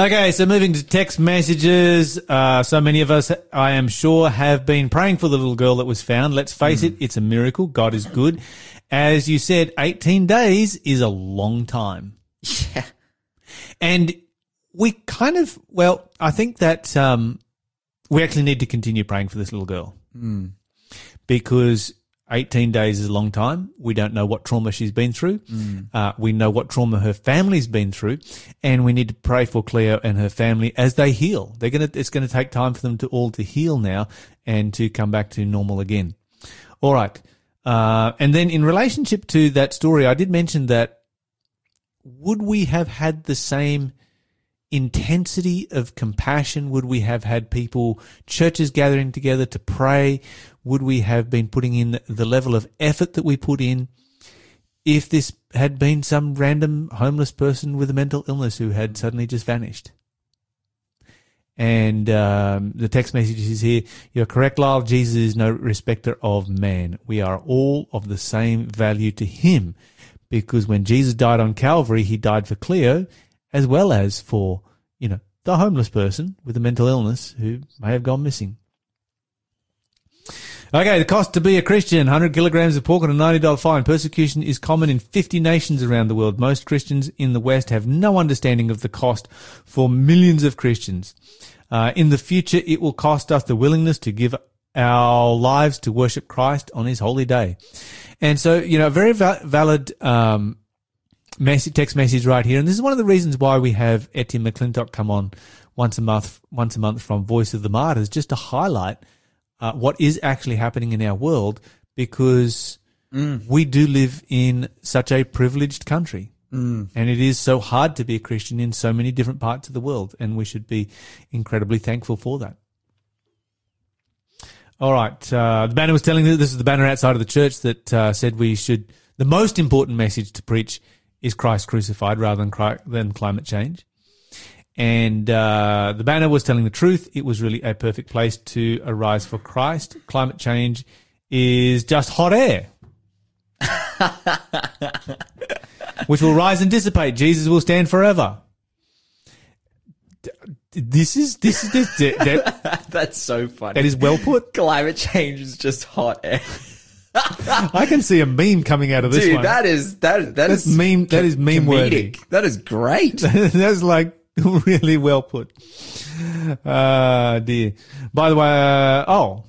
Okay, so moving to text messages. Uh, so many of us, I am sure, have been praying for the little girl that was found. Let's face it, it's a miracle. God is good. As you said, 18 days is a long time. Yeah. And we kind of, well, I think that um, we actually need to continue praying for this little girl. Because 18 days is a long time. We don't know what trauma she's been through. Uh, we know what trauma her family's been through. And we need to pray for Cleo and her family as they heal. They're going to, it's going to take time for them to all to heal now and to come back to normal again. All right. Uh, and then in relationship to that story, I did mention that would we have had the same intensity of compassion? Would we have had people, churches gathering together to pray? Would we have been putting in the level of effort that we put in if this had been some random homeless person with a mental illness who had suddenly just vanished? And um, the text message is here. You're correct, Lyle. Jesus is no respecter of man. We are all of the same value to him because when Jesus died on Calvary, he died for Cleo as well as for, you know, the homeless person with a mental illness who may have gone missing. Okay, the cost to be a Christian, 100 kilograms of pork and a $90 fine. Persecution is common in 50 nations around the world. Most Christians in the West have no understanding of the cost for millions of Christians. Uh, in the future, it will cost us the willingness to give our lives to worship Christ on his holy day. And so, you know, a very va- valid, um, message, text message right here. And this is one of the reasons why we have Etienne McClintock come on once a month, once a month from Voice of the Martyrs, just to highlight uh, what is actually happening in our world because we do live in such a privileged country. Mm. And it is so hard to be a Christian in so many different parts of the world. And we should be incredibly thankful for that. All right. Uh, the banner was telling this is the banner outside of the church that uh, said we should, the most important message to preach is Christ crucified rather than, than climate change. And uh, the banner was telling the truth. It was really a perfect place to arise for Christ. Climate change is just hot air, which will rise and dissipate. Jesus will stand forever. This is this is this, that, That's so funny. that is well put. Climate change is just hot air. I can see a meme coming out of this Dude, one. that is that that That's is meme- that is meme worthy. comedic. That is great. That's like really well put. Uh, dear. By the way, uh, oh,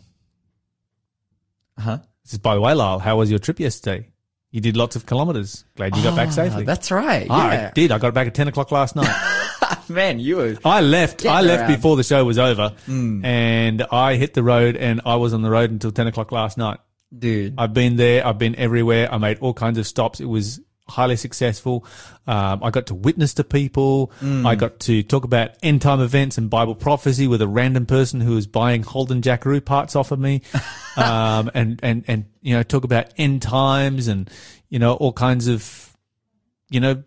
huh? this is by the way, Lyle. How was your trip yesterday? You did lots of kilometers. Glad you got back safely. Ah, That's right. Ah, I did. I got back at ten o'clock last night. Man, you were I left. I left around. Before the show was over, and I hit the road, and I was on the road until ten o'clock last night. dude. I've been there. I've been everywhere. I made all kinds of stops. It was highly successful. Um, I got to witness to people. I got to talk about end time events and Bible prophecy with a random person who was buying Holden Jackaroo parts off of me. um, and, and, and, you know, talk about end times and, you know, all kinds of, you know,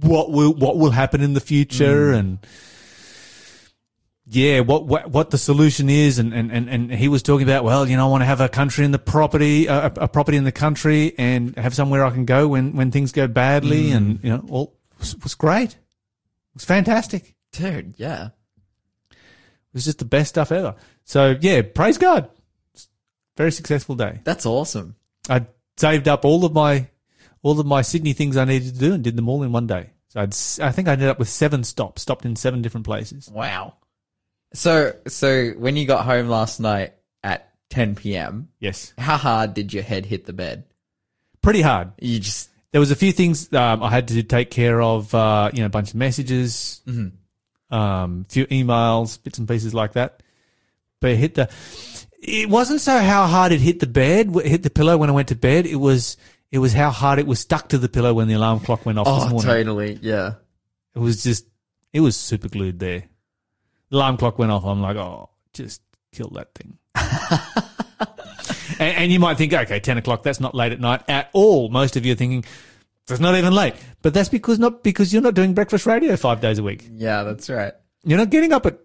what will, what will happen in the future and, yeah, what, what what the solution is, and, and, and, and he was talking about, well, you know, I want to have a country in the property, a, a property in the country, and have somewhere I can go when, when things go badly, mm. and you know, all was, was great. It was fantastic. Dude, yeah. It was just the best stuff ever. So yeah, praise God. Very successful day. That's awesome. I saved up all of my all of my Sydney things I needed to do and did them all in one day. So I'd, I think I ended up with seven stops, stopped in seven different places. Wow. So so when you got home last night at 10 p.m., Yes, how hard did your head hit the bed? pretty hard. You just there was a few things um, I had to take care of. Uh, you know, a bunch of messages, um, few emails, bits and pieces like that. But it hit the. It wasn't so how hard it hit the bed, it hit the pillow when I went to bed. It was it was how hard it was stuck to the pillow when the alarm clock went off this oh morning. totally yeah. It was just it was super glued there. The alarm clock went off. I'm like, oh, just kill that thing. and, and you might think, okay, ten o'clock. That's not late at night at all. Most of you are thinking it's not even late, but that's because not because you're not doing breakfast radio five days a week. Yeah, that's right. You're not getting up at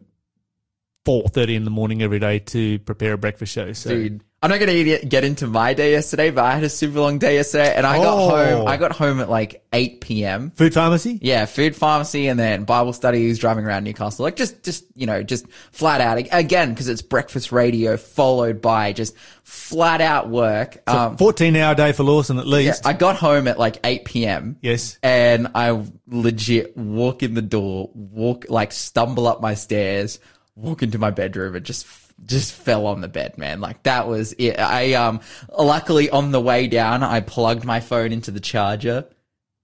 four thirty in the morning every day to prepare a breakfast show. So Dude, I'm not going to get into my day yesterday, but I had a super long day yesterday, and I got Oh. home. I got home at like 8 p.m. Food pharmacy? Yeah, food pharmacy, and then Bible studies, driving around Newcastle, like just, just you know, just flat out again because it's breakfast radio followed by just flat out work. Um, 14 hour day for Lawson at yeah, least. I got home at like 8 p.m. yes. and I legit walk in the door, walk like stumble up my stairs, walk into my bedroom, and just just fell on the bed, man. Like that was it. I um luckily on the way down, I plugged my phone into the charger.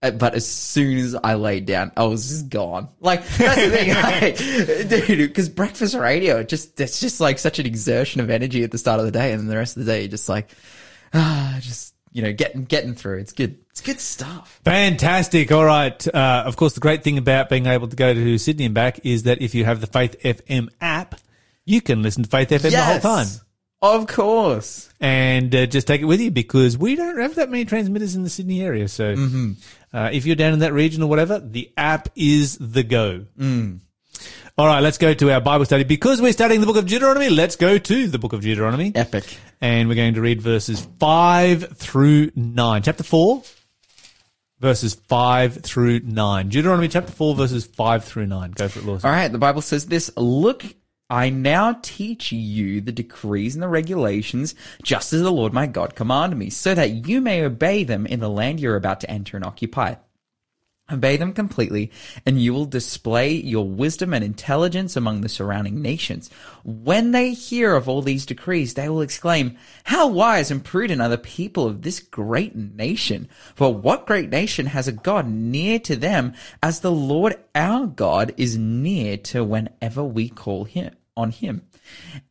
uh, But as soon as I laid down, I was just gone. Like that's the thing, like, dude. Because breakfast radio, just it's just like such an exertion of energy at the start of the day, and then the rest of the day, you're just like, ah, just you know, getting getting through. It's good. It's good stuff. Fantastic. All right. Uh, of course, the great thing about being able to go to Sydney and back is that if you have the Faith FM app, you can listen to Faith FM the whole time Of course. and uh, just take it with you because we don't have that many transmitters in the Sydney area. So uh, if you're down in that region or whatever, the app is the go. All right, let's go to our Bible study. Because we're studying the book of Deuteronomy, let's go to the book of Deuteronomy. Epic. And we're going to read verses 5 through 9. Chapter 4, verses 5 through 9. Deuteronomy chapter 4, verses 5 through 9. Go for it, Lawson. All right. The Bible says this Look, I now teach you the decrees and the regulations, just as the Lord my God commanded me, so that you may obey them in the land you're about to enter and occupy. Obey them completely, and you will display your wisdom and intelligence among the surrounding nations. When they hear of all these decrees, they will exclaim, How wise and prudent are the people of this great nation! For what great nation has a God near to them as the Lord our God is near to whenever we call him on him?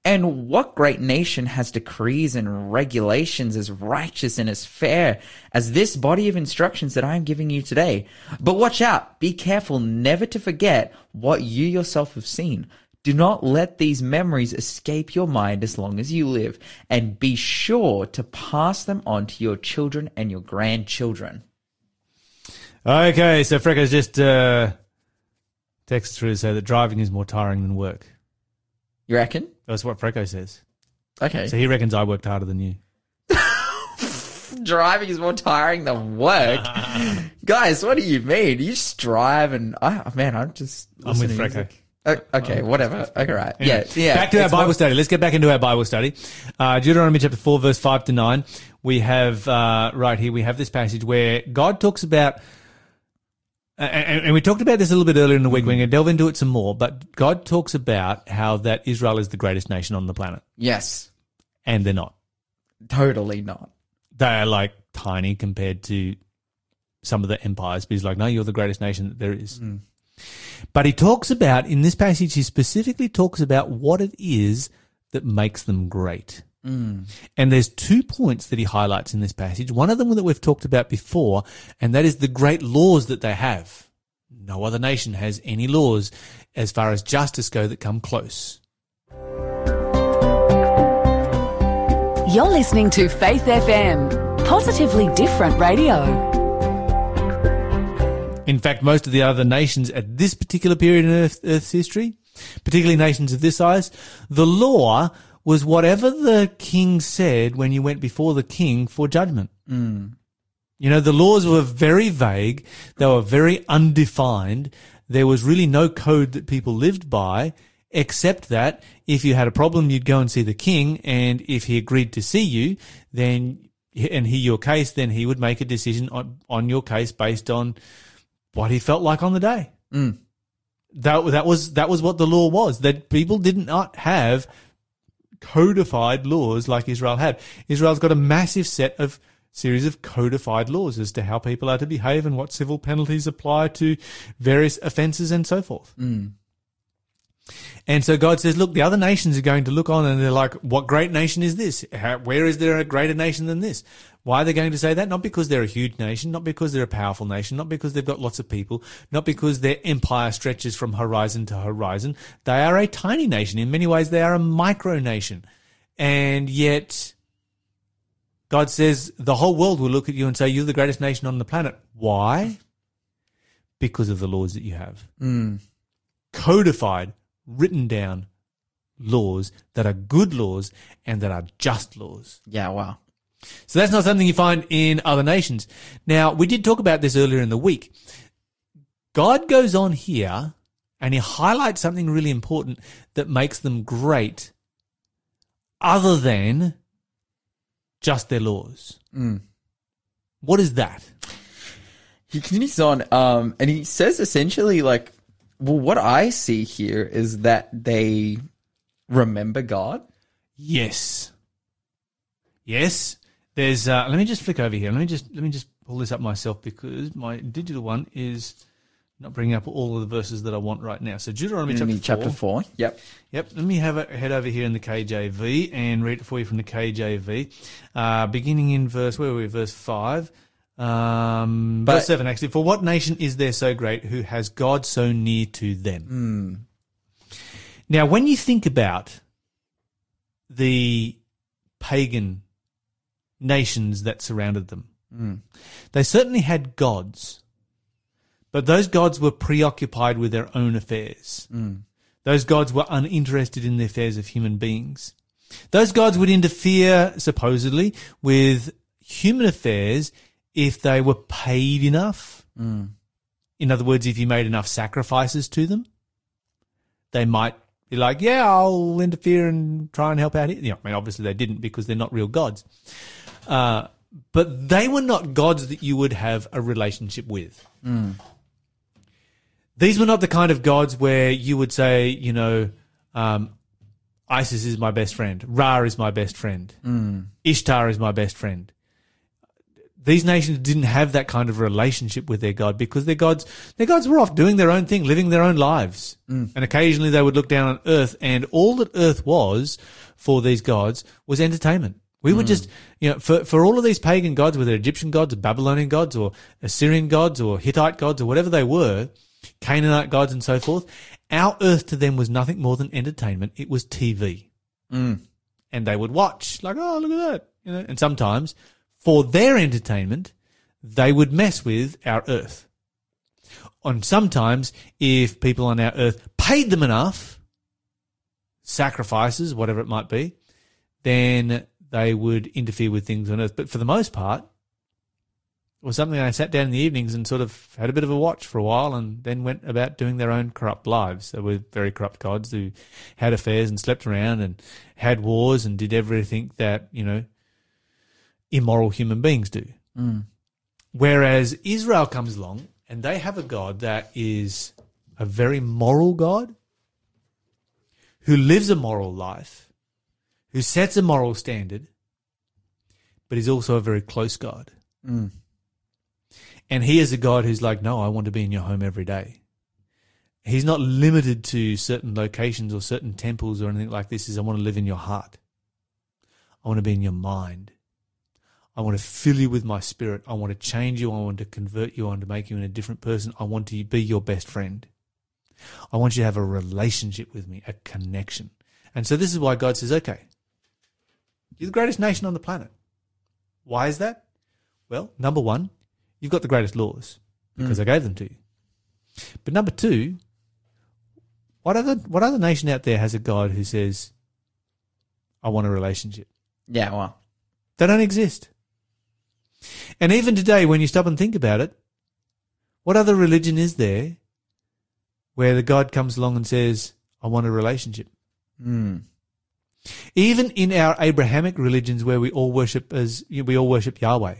And what great nation has decrees and regulations as righteous and as fair as this body of instructions that I am giving you today? But watch out. Be careful never to forget what you yourself have seen. Do not let these memories escape your mind as long as you live, and be sure to pass them on to your children and your grandchildren. Okay, so Freckles just uh, through to say that driving is more tiring than work. You reckon? That's what Freco says. Okay. So he reckons I worked harder than you. driving is more tiring than work. Guys, what do you mean? You just drive and I man, I'm just I'm with Freco. Oh, okay, whatever. Okay, right. Yeah, Anyway, yeah. Back to our Bible study. Let's get back into our Bible study. Uh, Deuteronomy chapter 4, verse 5 to 9. We have, uh, right here, we have this passage where God talks about, and, and we talked about this a little bit earlier in the week. We're going to delve into it some more, but God talks about how that Israel is the greatest nation on the planet, Yes, and they're not. totally not. They are like tiny compared to some of the empires, but he's like, no, you're the greatest nation that there is. Mm. But he talks about, in this passage, he specifically talks about what it is that makes them great. Mm. And there's two points that he highlights in this passage. One of them that we've talked about before, and that is the great laws that they have. No other nation has any laws as far as justice go that come close. You're listening to Faith FM, positively different radio. In fact, most of the other nations at this particular period in Earth, Earth's history, particularly nations of this size, the law was whatever the king said when you went before the king for judgment. Hmm. You know, the laws were very vague. They were very undefined. There was really no code that people lived by, except that if you had a problem, you'd go and see the king. And if he agreed to see you, then, and hear your case, then he would make a decision on, on your case based on what he felt like on the day. Hmm. That, that was, that was what the law was, that people did not have codified laws like Israel had. Israel's got a massive set of series of codified laws as to how people are to behave and what civil penalties apply to various offenses and so forth. Hmm. And so God says, look, the other nations are going to look on and they're like, what great nation is this? How, where is there a greater nation than this? Why are they going to say that? Not because they're a huge nation, not because they're a powerful nation, not because they've got lots of people, not because their empire stretches from horizon to horizon. They are a tiny nation. In many ways, they are a micro nation. And yet, God says the whole world will look at you and say, you're the greatest nation on the planet. Why? Because of the laws that you have. Hmm. Codified, written down, laws that are good laws and that are just laws. Yeah, wow. So that's not something you find in other nations. Now, we did talk about this earlier in the week. God goes on here and he highlights something really important that makes them great other than just their laws. What is that? He continues on, um, and he says essentially, like, well, what I see here is that they remember God. Yes. Yes. There's uh, let me just flick over here. Let me just let me just pull this up myself because my digital one is not bringing up all of the verses that I want right now. So Deuteronomy chapter, chapter four. four. Yep. Yep. Let me have a head over here in the KJV and read it for you from the KJV, uh, beginning in verse where were we? Verse five. Um, But- verse seven actually. For what nation is there so great who has God so near to them? Now, when you think about the pagan nations that surrounded them, hmm. they certainly had gods, but those gods were preoccupied with their own affairs. Hmm. Those gods were uninterested in the affairs of human beings. Those gods would interfere, supposedly, with human affairs if they were paid enough. Hmm. In other words, if you made enough sacrifices to them they might be like, yeah, I'll interfere and try and help out here. You know, I mean, obviously they didn't because they're not real gods. Uh, but they were not gods that you would have a relationship with. These were not the kind of gods where you would say, you know, um, Isis is my best friend, Ra is my best friend, Ishtar is my best friend these nations didn't have that kind of relationship with their God because their gods, their gods were off doing their own thing, living their own lives. And occasionally they would look down on earth and all that earth was for these gods was entertainment. We would hmm. just, you know, for, for all of these pagan gods, whether Egyptian gods or Babylonian gods or Assyrian gods or Hittite gods or whatever they were, Canaanite gods and so forth, our earth to them was nothing more than entertainment. It was TV. Hmm. And they would watch, like, oh, look at that. You know, and sometimes for their entertainment, they would mess with our earth. And sometimes, if people on our earth paid them enough, sacrifices, whatever it might be, then they would interfere with things on earth. But for the most part, it was something I sat down in the evenings and sort of had a bit of a watch for a while and then went about doing their own corrupt lives. They were very corrupt gods who had affairs and slept around and had wars and did everything that, you know, immoral human beings do. Mm. Whereas Israel comes along and they have a God that is a very moral God who lives a moral life, who sets a moral standard, but is also a very close God. Mm. And he is a God who's like, no, I want to be in your home every day. He's not limited to certain locations or certain temples or anything like this. Is I want to live in your heart. I want to be in your mind. I want to fill you with my spirit. I want to change you. I want to convert you. I want to make you into a different person. I want to be your best friend. I want you to have a relationship with me, a connection. And so this is why God says, okay, you're the greatest nation on the planet. Why is that? Well, number one, you've got the greatest laws because mm. I gave them to you. But number two, what other what other nation out there has a God who says, I want a relationship? Yeah, well. They don't exist. And even today, when you stop and think about it, what other religion is there where the God comes along and says, I want a relationship? Hmm. Even in our Abrahamic religions where we all worship as we all worship Yahweh.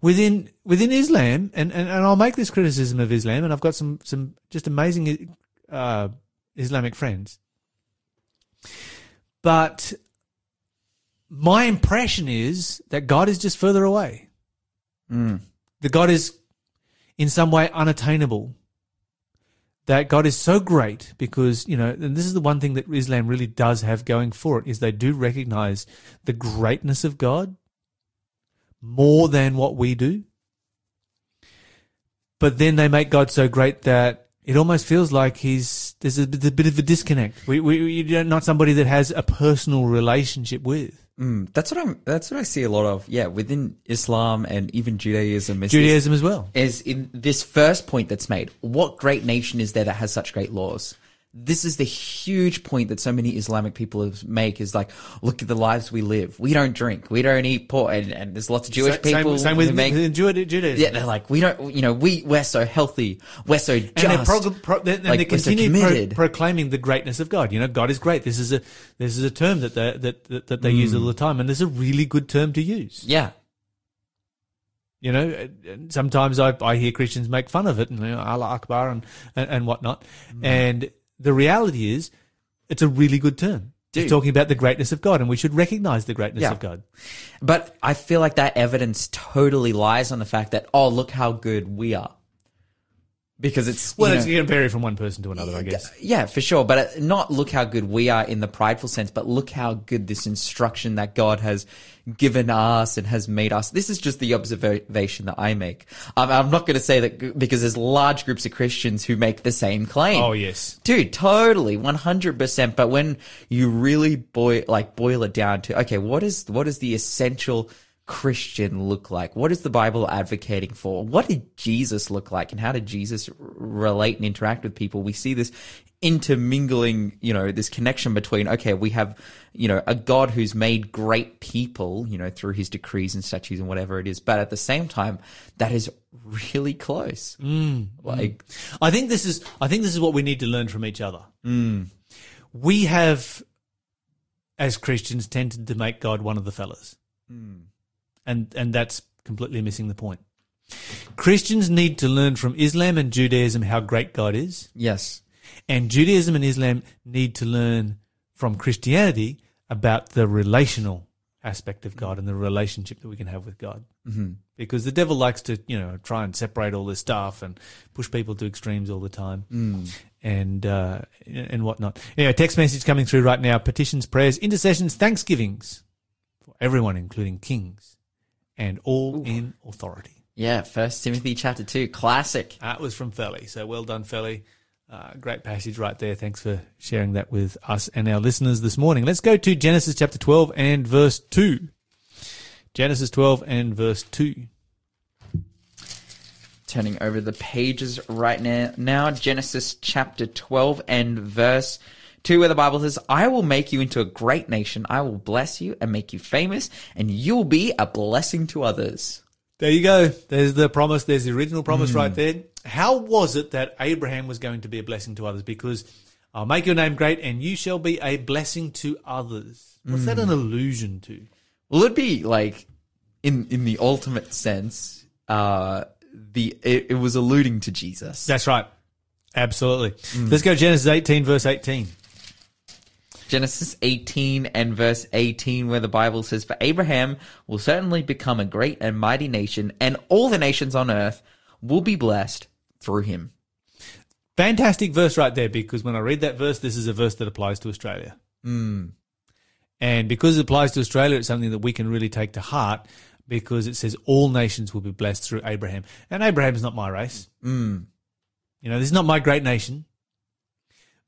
Within within Islam, and, and, and I'll make this criticism of Islam, and I've got some some just amazing uh, Islamic friends. But my impression is that God is just further away. That God is in some way unattainable. That God is so great because, you know, and this is the one thing that Islam really does have going for it is they do recognize the greatness of God more than what we do. But then they make God so great that it almost feels like he's there's a, bit- a bit of a disconnect. We, we, you're not somebody that has a personal relationship with. Mm, that's what I'm. That's what I see a lot of. Yeah, within Islam and even Judaism. Is this- Judaism as well. is in this first point that's made. What great nation is there that has such great laws? This is the huge point that so many Islamic people make is like, look at the lives we live. We don't drink. We don't eat pork. And, and there's lots of Jewish Sa- people Same, same with make, Judaism. yeah, they're like, we don't, you know, we, we're so healthy. We're so just. and they're, pro- pro- they- and Like, they we're so continue pro- proclaiming the greatness of God. You know, God is great. This is a this is a term that they, that that, that they use all the time, and there's a really good term to use. yeah. You know, sometimes I, I hear Christians make fun of it and you know, Allah Akbar and, and, and whatnot. Mm. And the reality is, it's a really good term. Dude. It's talking about the greatness of God, and we should recognize the greatness Yeah. of God. But I feel like that evidence totally lies on the fact that, oh, look how good we are. Because it's, you Well, know- it's going to vary from one person to another, I guess. Yeah, for sure. But uh, not look how good we are in the prideful sense, but look how good this instruction that God has given us and has made us. This is just the observation that I make. Um, I'm not going to say that because there's large groups of Christians who make the same claim. Oh, yes. Dude, totally, one hundred percent. But when you really boil, like boil it down to, okay, what is what is the essential Christian look like? What is the Bible advocating for? What did Jesus look like, and how did Jesus relate and interact with people? We see this intermingling, you know, this connection between, okay, we have, you know, a God who's made great people, you know, through his decrees and statutes and whatever it is, but at the same time, that is really close. Mm, mm. like, I think this is I think this is what we need to learn from each other. Mm. We have, as Christians, tended to make God one of the fellas, and and that's completely missing the point. Christians need to learn from Islam and Judaism how great God is, yes. and Judaism and Islam need to learn from Christianity about the relational aspect of God and the relationship that we can have with God. Mm-hmm. Because the devil likes to, you know, try and separate all this stuff and push people to extremes all the time, and uh, and whatnot. Anyway, text message coming through right now: petitions, prayers, intercessions, thanksgivings for everyone, including kings and all in authority. Yeah, First Timothy chapter two, classic. That was from Felly. So well done, Felly. Uh, great passage right there. Thanks for sharing that with us and our listeners this morning. Let's go to Genesis chapter 12 and verse 2. Genesis 12 and verse 2. Turning over the pages right now. Now, Genesis chapter 12 and verse 2, where the Bible says, I will make you into a great nation. I will bless you and make you famous, and you'll be a blessing to others. There you go. There's the promise. There's the original promise hmm. right there. How was it that Abraham was going to be a blessing to others? Because I'll make your name great and you shall be a blessing to others. What's that hmm. an allusion to? Well, it'd be like, in, in the ultimate sense, uh, the, it, it was alluding to Jesus. That's right. Absolutely. Hmm. Let's go Genesis 18 verse 18. Genesis 18 and verse 18, where the Bible says, For Abraham will certainly become a great and mighty nation, and all the nations on earth will be blessed through him. Fantastic verse right there because when I read that verse, this is a verse that applies to Australia. And because it applies to Australia, it's something that we can really take to heart because it says all nations will be blessed through Abraham. And Abraham's not my race. Mm. You know, this is not my great nation.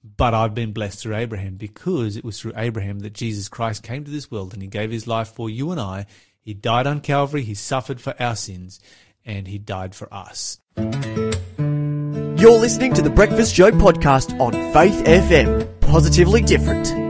But I've been blessed through Abraham because it was through Abraham that Jesus Christ came to this world and he gave his life for you and I. He died on Calvary, he suffered for our sins, and he died for us. You're listening to the Breakfast Show podcast on Faith FM. Positively different.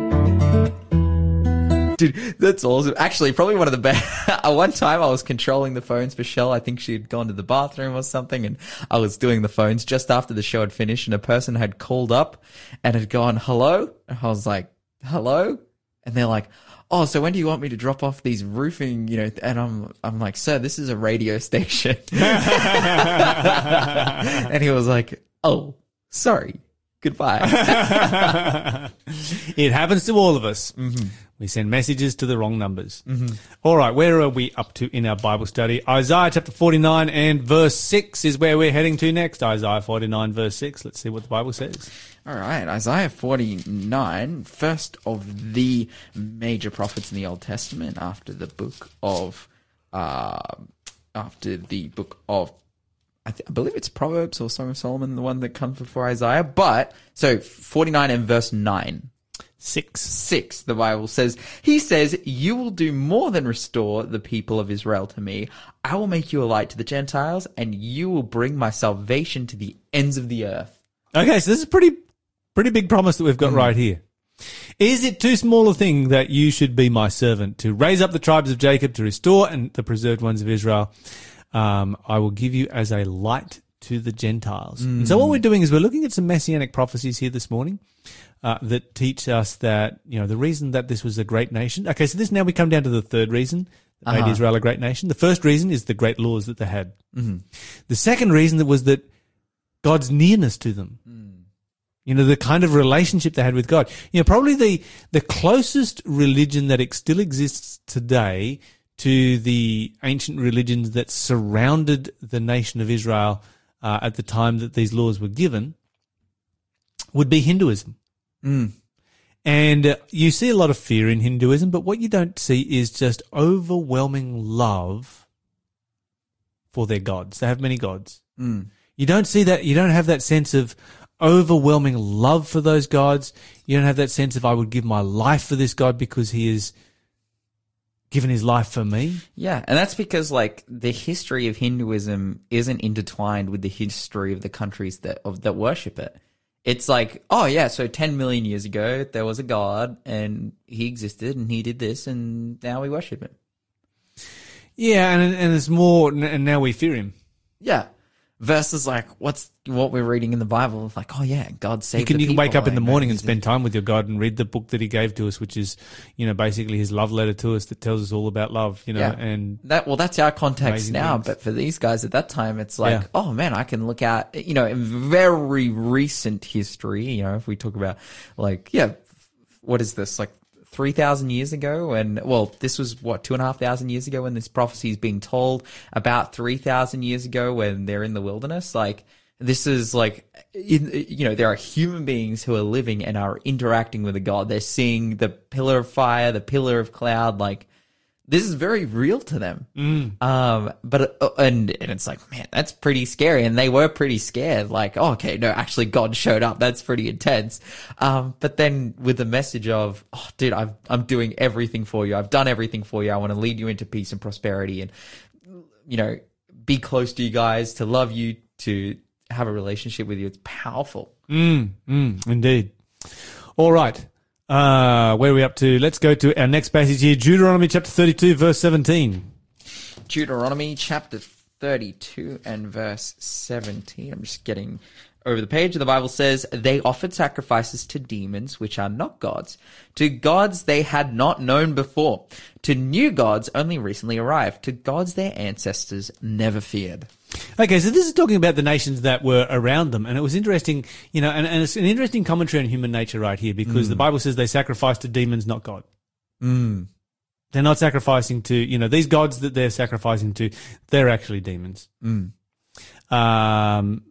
Dude, that's awesome. Actually, probably one of the best. One time, I was controlling the phones for Shell. I think she had gone to the bathroom or something, and I was doing the phones just after the show had finished, and a person had called up and had gone, hello? And I was like, hello? And they're like, oh, so when do you want me to drop off these roofing, you know, and I'm, I'm like, sir, this is a radio station. and he was like, oh, sorry. Goodbye. it happens to all of us. Mm-hmm. We send messages to the wrong numbers. All right, where are we up to in our Bible study? Isaiah chapter 49 and verse 6 is where we're heading to next. Isaiah 49 verse 6. Let's see what the Bible says. All right, Isaiah 49, first of the major prophets in the Old Testament after the book of, uh, after the book of, I, th- I believe it's Proverbs or Song of Solomon, the one that comes before Isaiah. But, so 49 and verse 9. 6. 6, the Bible says, He says, You will do more than restore the people of Israel to me. I will make you a light to the Gentiles, and you will bring my salvation to the ends of the earth. Okay, so this is pretty Pretty big promise that we've got right here. Is it too small a thing that you should be my servant to raise up the tribes of Jacob to restore and the preserved ones of Israel? Um, I will give you as a light to the Gentiles. And so what we're doing is we're looking at some messianic prophecies here this morning. Uh, that teach us that you know the reason that this was a great nation. Okay, so this now we come down to the third reason that made Israel a great nation. The first reason is the great laws that they had. The second reason that was that God's nearness to them. You know, the kind of relationship they had with God. You know, probably the, the closest religion that still exists today to the ancient religions that surrounded the nation of Israel uh, at the time that these laws were given would be Hinduism. And uh, you see a lot of fear in Hinduism, but what you don't see is just overwhelming love for their gods. They have many gods. You don't see that. You don't have that sense of overwhelming love for those gods. You don't have that sense of I would give my life for this god because he has given his life for me. Yeah, and that's because like the history of Hinduism isn't intertwined with the history of the countries that of that worship it. It's like, oh yeah, so 10 million years ago there was a god and he existed and he did this and now we worship him. Yeah, and and it's more, and now we fear him. Yeah. Versus like what's what we're reading in the Bible like, oh yeah, God saved You can the you can wake up in the morning and spend time with your God and read the book that He gave to us, which is you know basically His love letter to us that tells us all about love. You know, Yeah. and That well, that's our context now. things. But for these guys at that time, it's like, Yeah. oh man, I can look at you know in very recent history. You know, if we talk about like yeah, what is this like three thousand years ago? And well, this was what two and a half thousand years ago when this prophecy is being told. About three thousand years ago when they're in the wilderness, like. This is like, you know, there are human beings who are living and are interacting with a God. They're seeing the pillar of fire, the pillar of cloud, like, this is very real to them. Um, but uh, and and it's like, man, that's pretty scary. And they were pretty scared. Like, oh, okay, no, actually, God showed up. That's pretty intense. Um, but then with the message of, oh, dude, I've I'm doing everything for you. I've done everything for you. I want to lead you into peace and prosperity, and you know, be close to you guys, to love you, to have a relationship with you. It's powerful. mm, mm, indeed. All right, uh, where are we up to? Let's go to our next passage here, Deuteronomy chapter thirty-two, verse seventeen. Deuteronomy chapter 32 and verse 17. I'm just getting over the page. The Bible says, They offered sacrifices to demons, which are not gods, to gods they had not known before, to new gods only recently arrived, to gods their ancestors never feared. Okay, so this is talking about the nations that were around them, and it was interesting, you know, and, and it's an interesting commentary on human nature right here because the mm. Bible says they sacrificed to demons, not God. Mm. They're not sacrificing to, you know, these gods that they're sacrificing to, they're actually demons. Mm. Um,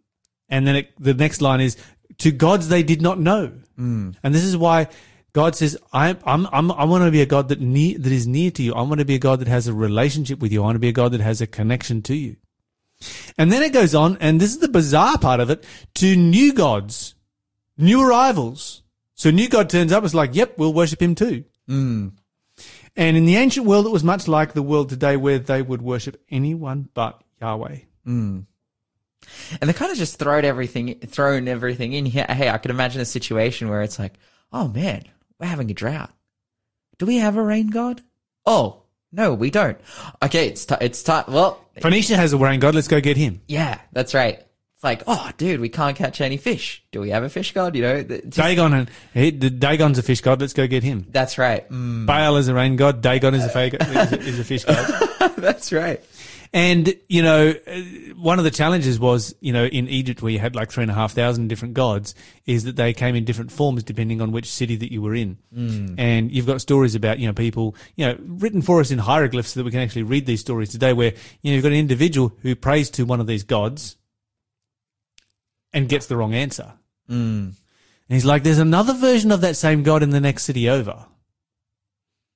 and then it, the next line is to gods they did not know, mm. and this is why God says, "I, I'm, I'm, I want to be a God that near, that is near to you. I want to be a God that has a relationship with you. I want to be a God that has a connection to you." And then it goes on, and this is the bizarre part of it, to new gods, new arrivals. So new God turns up, it's like, yep, we'll worship him too. Mm. And in the ancient world, it was much like the world today where they would worship anyone but Yahweh. Mm. And they kind of just thrown everything, thrown everything in here. Hey, I could imagine a situation where it's like, oh man, we're having a drought. Do we have a rain god? Oh, no, we don't. Okay, it's ti it's time. Well, Phoenicia has a rain god, let's go get him. yeah, that's right. It's like, oh, dude, we can't catch any fish. Do we have a fish god? You know, just- Dagon, and he, the Dagon's a fish god, let's go get him. that's right. Mm, Baal is a rain god, Dagon is a, fa- is a, is a fish god. that's right. And, you know, one of the challenges was, you know, in Egypt where you had like three and a half thousand different gods, is that they came in different forms depending on which city that you were in. Mm. And you've got stories about, you know, people, you know, written for us in hieroglyphs so that we can actually read these stories today where, you know, you've got an individual who prays to one of these gods and gets the wrong answer. Mm. And he's like, there's another version of that same god in the next city over.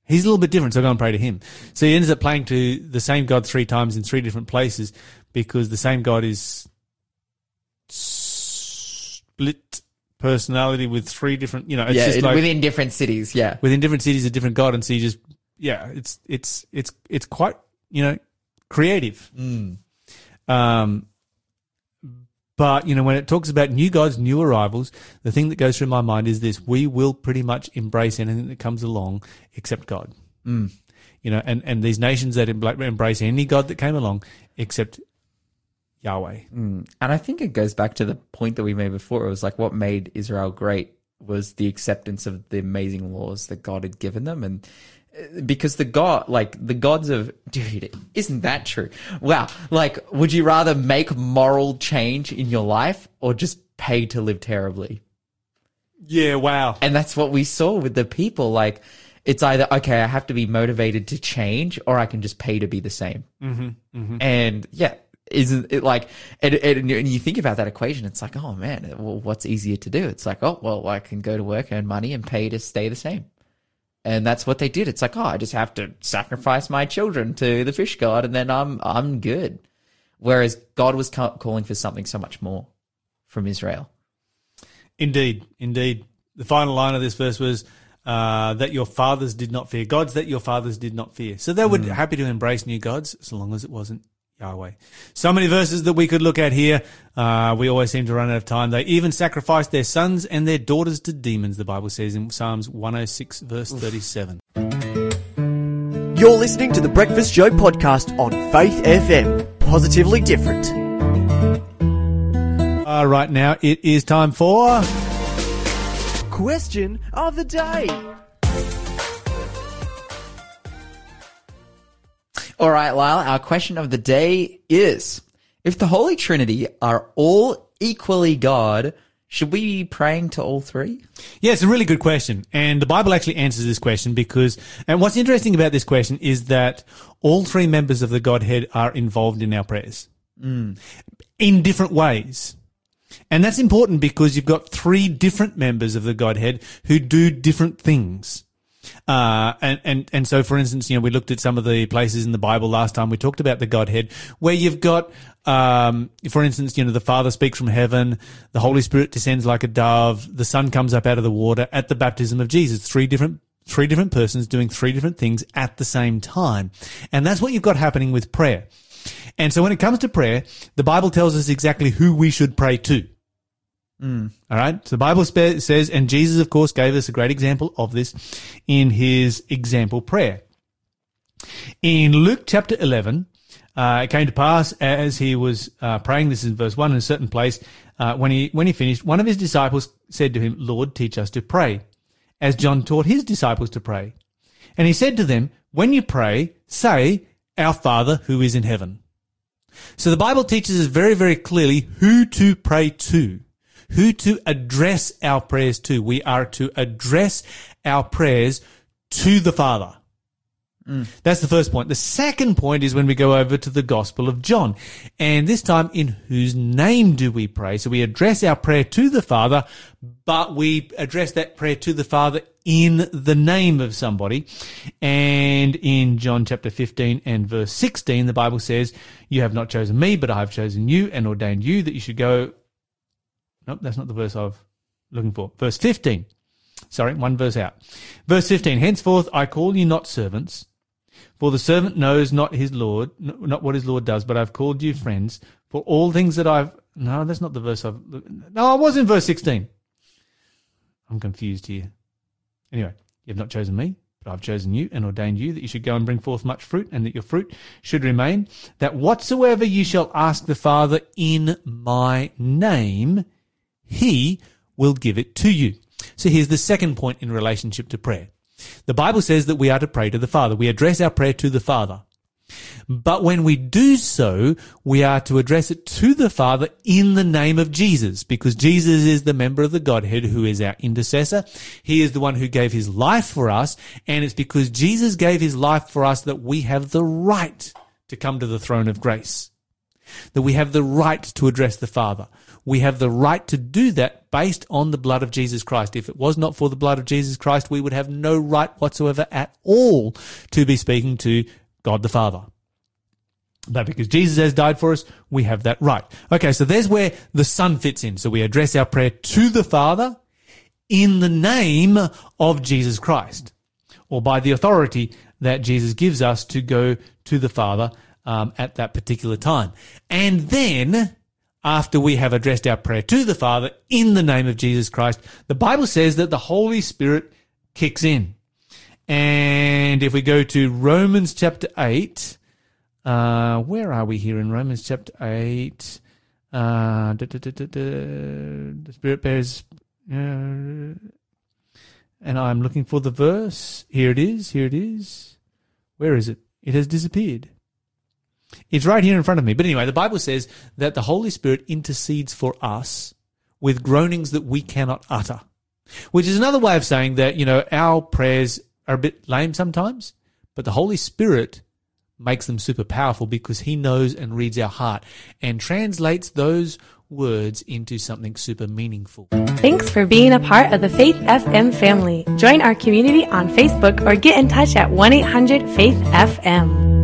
He's a little bit different, so go and pray to him. So he ends up playing to the same God three times in three different places because the same God is split personality with three different, you know, it's yeah, just it- like within different cities. Yeah. within different cities a different God. And so you just, yeah, it's, it's, it's, it's quite, you know, creative. Um, But, you know, when it talks about new gods, new arrivals, the thing that goes through my mind is this we will pretty much embrace anything that comes along except God. Mm. You know, and, and these nations that embrace any God that came along except Yahweh. Mm. And I think it goes back to the point that we made before. It was like what made Israel great was the acceptance of the amazing laws that God had given them. And because the god like the gods of dude isn't that true? Wow. Like would you rather make moral change in your life or just pay to live terribly? Yeah wow. And that's what we saw with the people. Like it's either okay i have to be motivated to change or i can just pay to be the same. Mm-hmm, mm-hmm. and yeah isn't it like and, and, and, you think about that equation it's like oh man well what's easier to do? It's like oh well i can go to work earn money and pay to stay the same and that's what they did. It's like, oh, I just have to sacrifice my children to the fish god, and then I'm I'm good. Whereas God was ca- calling for something so much more from Israel. Indeed, indeed. The final line of this verse was uh, that your fathers did not fear gods that your fathers did not fear. So they were mm. happy to embrace new gods as long as it wasn't Yahweh. So many verses that we could look at here. Uh, we always seem to run out of time. They even sacrificed their sons and their daughters to demons, the Bible says in Psalms 106, verse 37. You're listening to the Breakfast Show podcast on Faith FM. Positively different. Uh, right now, it is time for. Question of the day. All right, Lyle, our question of the day is if the Holy Trinity are all equally God, should we be praying to all three? Yeah, it's a really good question. And the Bible actually answers this question because, and what's interesting about this question is that all three members of the Godhead are involved in our prayers mm. in different ways. And that's important because you've got three different members of the Godhead who do different things. Uh, and, and, and so, for instance, you know, we looked at some of the places in the Bible last time we talked about the Godhead where you've got, um, for instance, you know, the Father speaks from heaven, the Holy Spirit descends like a dove, the Son comes up out of the water at the baptism of Jesus. Three different three different persons doing three different things at the same time. And that's what you've got happening with prayer. And so when it comes to prayer, the Bible tells us exactly who we should pray to. Mm. All right. So the Bible says, and Jesus, of course, gave us a great example of this in his example prayer. In Luke chapter 11, uh, it came to pass as he was uh, praying, this is in verse 1 in a certain place, uh, when he when he finished, one of his disciples said to him, Lord, teach us to pray, as John taught his disciples to pray. And he said to them, When you pray, say, Our Father who is in heaven. So the Bible teaches us very, very clearly who to pray to who to address our prayers to. We are to address our prayers to the Father. Mm. That's the first point. The second point is when we go over to the Gospel of John. And this time, in whose name do we pray? So we address our prayer to the Father, but we address that prayer to the Father in the name of somebody. And in John chapter 15 and verse 16, the Bible says, You have not chosen me, but I have chosen you and ordained you that you should go Nope, that's not the verse I'm looking for. Verse 15. Sorry, one verse out. Verse 15. Henceforth I call you not servants, for the servant knows not his Lord, not what his Lord does, but I've called you friends, for all things that I've. No, that's not the verse I've. No, I was in verse 16. I'm confused here. Anyway, you have not chosen me, but I've chosen you and ordained you that you should go and bring forth much fruit, and that your fruit should remain, that whatsoever you shall ask the Father in my name, he will give it to you. So here's the second point in relationship to prayer. The Bible says that we are to pray to the Father. We address our prayer to the Father. But when we do so, we are to address it to the Father in the name of Jesus, because Jesus is the member of the Godhead who is our intercessor. He is the one who gave his life for us, and it's because Jesus gave his life for us that we have the right to come to the throne of grace. That we have the right to address the Father. We have the right to do that based on the blood of Jesus Christ. If it was not for the blood of Jesus Christ, we would have no right whatsoever at all to be speaking to God the Father. But because Jesus has died for us, we have that right. Okay, so there's where the Son fits in. So we address our prayer to the Father in the name of Jesus Christ, or by the authority that Jesus gives us to go to the Father um, at that particular time. And then after we have addressed our prayer to the Father in the name of Jesus Christ, the Bible says that the Holy Spirit kicks in. And if we go to Romans chapter 8, uh, where are we here in Romans chapter 8? Uh, da, da, da, the Spirit bears. Uh, and I'm looking for the verse. Here it is. Here it is. Where is it? It has disappeared. It's right here in front of me. But anyway, the Bible says that the Holy Spirit intercedes for us with groanings that we cannot utter, which is another way of saying that, you know, our prayers are a bit lame sometimes, but the Holy Spirit makes them super powerful because he knows and reads our heart and translates those words into something super meaningful. Thanks for being a part of the Faith FM family. Join our community on Facebook or get in touch at 1 800 Faith FM.